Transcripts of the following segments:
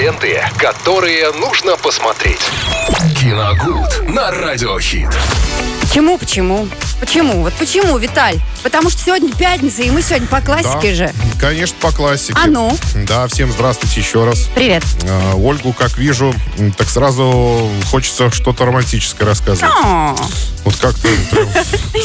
ленты, которые нужно посмотреть. Киногуд на Радиохит. Почему, почему? Почему? Вот почему, Виталь? Потому что сегодня пятница, и мы сегодня по классике Да, же. Конечно, по классике. А ну? Да, всем здравствуйте еще раз. Привет. А, Ольгу, как вижу, так сразу хочется что-то романтическое рассказывать. О, Вот как-то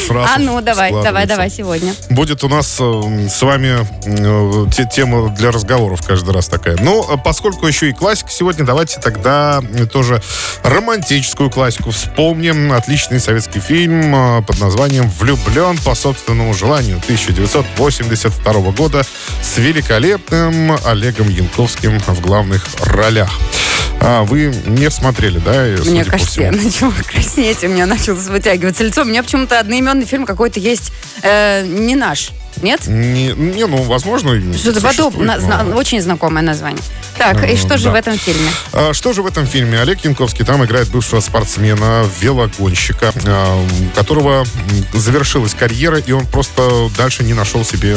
сразу А ну, давай, давай, давай сегодня. Будет у нас э, с вами э, те- тема для разговоров каждый раз такая. Ну, э, поскольку еще и классика сегодня, давайте тогда э, тоже романтическую классику вспомним. Отличный советский фильм э, под названием «Влюблен по собственному желанию» 1982 года с великолепным Олегом Янковским в главных ролях. А, вы не смотрели, да? Мне кажется, я начала краснеть, и у меня началось вытягиваться лицо. У меня почему-то одноименный фильм какой-то есть э, не наш. Нет? Не, не, ну, возможно, Что-то подобное. но- Очень знакомое название. Так, и что же да. в этом фильме? А, Что же в этом фильме? Олег Янковский там играет бывшего спортсмена, велогонщика, а, которого завершилась карьера, и он просто дальше не нашел себе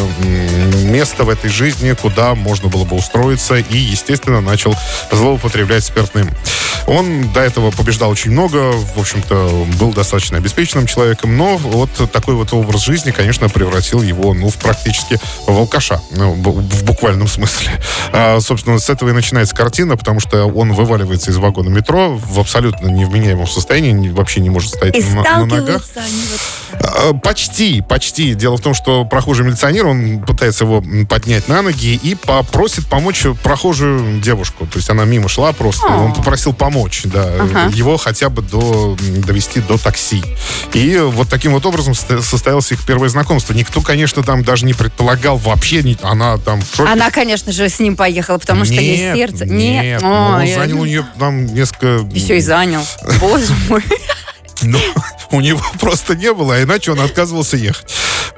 места в этой жизни, куда можно было бы устроиться, и, естественно, начал злоупотреблять спиртным. Он до этого побеждал очень много, в общем-то, был достаточно обеспеченным человеком, но вот такой вот образ жизни, конечно, превратил его, ну, в практически в алкаша, ну, в в буквальном смысле. А, собственно, с этого и начинается картина, потому что он вываливается из вагона метро в абсолютно невменяемом состоянии, вообще не может стоять И на, на ногах. они вот... А, Почти, почти. Дело в том, что прохожий милиционер, он пытается его поднять на ноги и попросит помочь прохожую девушку. То есть она мимо шла просто. О. Он попросил помочь, да, Ага. его хотя бы до, довести до такси. И вот таким вот образом сто- состоялось их первое знакомство. Никто, конечно, там даже не предполагал вообще, она там в шоке. Она, конечно же, с ним поехала, потому что есть Нет, сердце. Нет, Ой, он я- занял у нее там несколько... Еще и занял. Боже мой. У него просто не было, а иначе он отказывался ехать.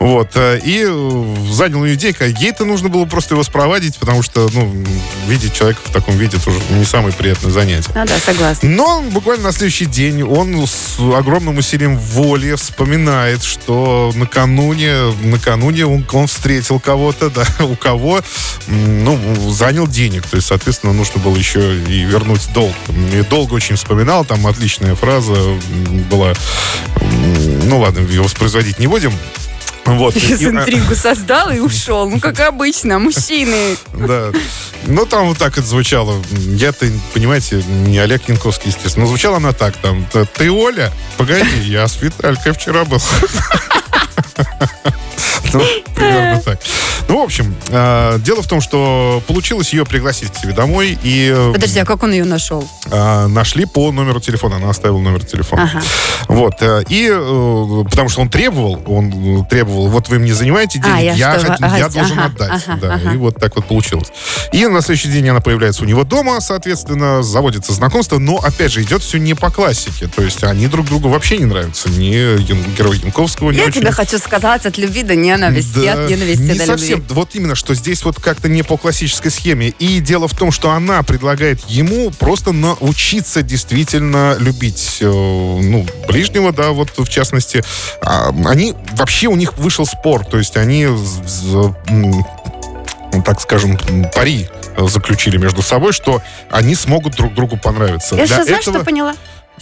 Вот. э, И э, занял денег, а ей-то нужно было просто его спровадить, потому что, ну, видеть человека в таком виде тоже не самое приятное занятие. Ну да, согласна. Но буквально на следующий день он с огромным усилием воли вспоминает, что накануне, накануне он, он встретил кого-то, да, у кого, ну, занял денег. То есть, соответственно, нужно было еще и вернуть долг. И долго очень вспоминал, там отличная фраза была. Ну ладно, ее воспроизводить не будем. Вот. И- а, интригу создал и ушел. Ну, как обычно, мужчины. Да. Ну, там вот так это звучало. Я-то, понимаете, не Олег Янковский, естественно. Но звучала она так там. Ты Оля? Погоди, я с Виталькой вчера был. Ну, примерно так. Ну, в общем, э, дело в том, что получилось ее пригласить к себе домой, и э, Подожди, а как он ее нашел? э, нашли по номеру телефона. Она оставила номер телефона. Ага. Вот. э, И э, потому что он требовал, он требовал, вот вы мне занимаете денег, А, я я, что, хот- ага, я должен ага, отдать. ага, да, ага. И вот так вот получилось. И на следующий день она появляется у него дома, соответственно, заводится знакомство, но, опять же, идет все не по классике. То есть они друг другу вообще не нравятся. Ни герой Янковского, не Я очень. тебе хочу сказать от любви до ненависти, Да, от ненависти не до совсем. любви. Вот именно, что здесь вот как-то не по классической схеме. И дело в том, что она предлагает ему просто научиться действительно любить, э, ну, ближнего, да, вот в частности. А, они, вообще у них вышел спор, то есть они, так скажем, пари заключили между собой, что они смогут друг другу понравиться. Я Для сейчас, знаешь, что поняла?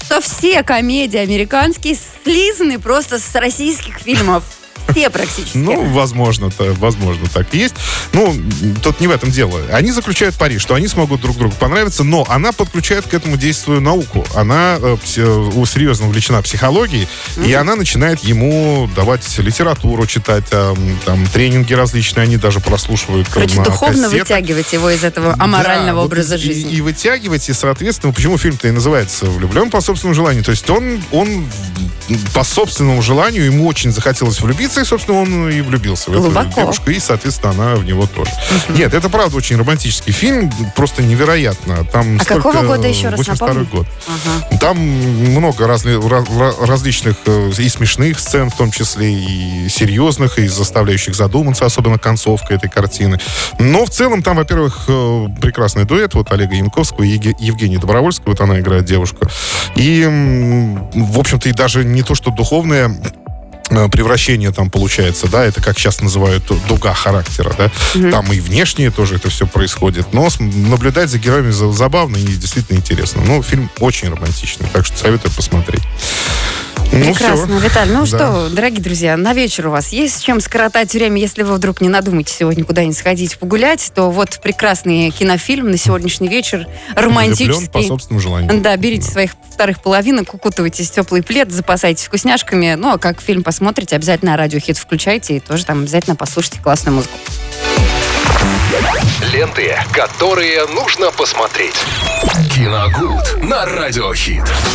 Что все комедии американские слизаны просто с российских фильмов. Все практически. Ну, возможно, возможно, так и есть. Ну, тут не в этом дело. Они заключают пари, что они смогут друг другу понравиться, но она подключает к этому действию науку. Она э, э, серьезно увлечена психологией, и она начинает ему давать литературу читать, а, там, тренинги различные, они даже прослушивают. Короче, на духовно вытягивать его из этого аморального образа жизни. И, вытягивать, и, соответственно, почему фильм-то и называется «Влюблен по собственному желанию». То есть он, он по собственному желанию, ему очень захотелось влюбиться, и, собственно, он и влюбился в эту Глубоко. девушку, и, соответственно, она в него тоже. Нет, это, правда, очень романтический фильм, просто невероятно. Там А столько- какого года еще раз 82 напомни? год. Ага. Там много разли- различных э, и смешных сцен, в том числе и серьезных, и заставляющих задуматься, особенно концовка этой картины. Но в целом там, во-первых, э, прекрасный дуэт вот Олега Янковского и Евгении Добровольской, вот она играет девушку. И, в общем-то, и даже не то, что духовная Э, превращение там получается, да, это как сейчас называют дуга характера, да, угу. там и внешнее тоже это все происходит, но наблюдать за героями забавно и действительно интересно. Ну, фильм очень романтичный, так что советую посмотреть. Ну, Прекрасно, все. Виталь. Ну да. что, дорогие друзья, на вечер у вас есть с чем скоротать время, если вы вдруг не надумаете сегодня куда-нибудь сходить погулять, то вот прекрасный кинофильм на сегодняшний вечер, романтический. Влюблен по собственному желанию. Да, берите да. своих вторых половинок, укутывайтесь в теплый плед, запасайтесь вкусняшками. Ну, а как фильм посмотрите, обязательно радиохит включайте и тоже там обязательно послушайте классную музыку. Ленты, которые нужно посмотреть. Киногуд на радиохит.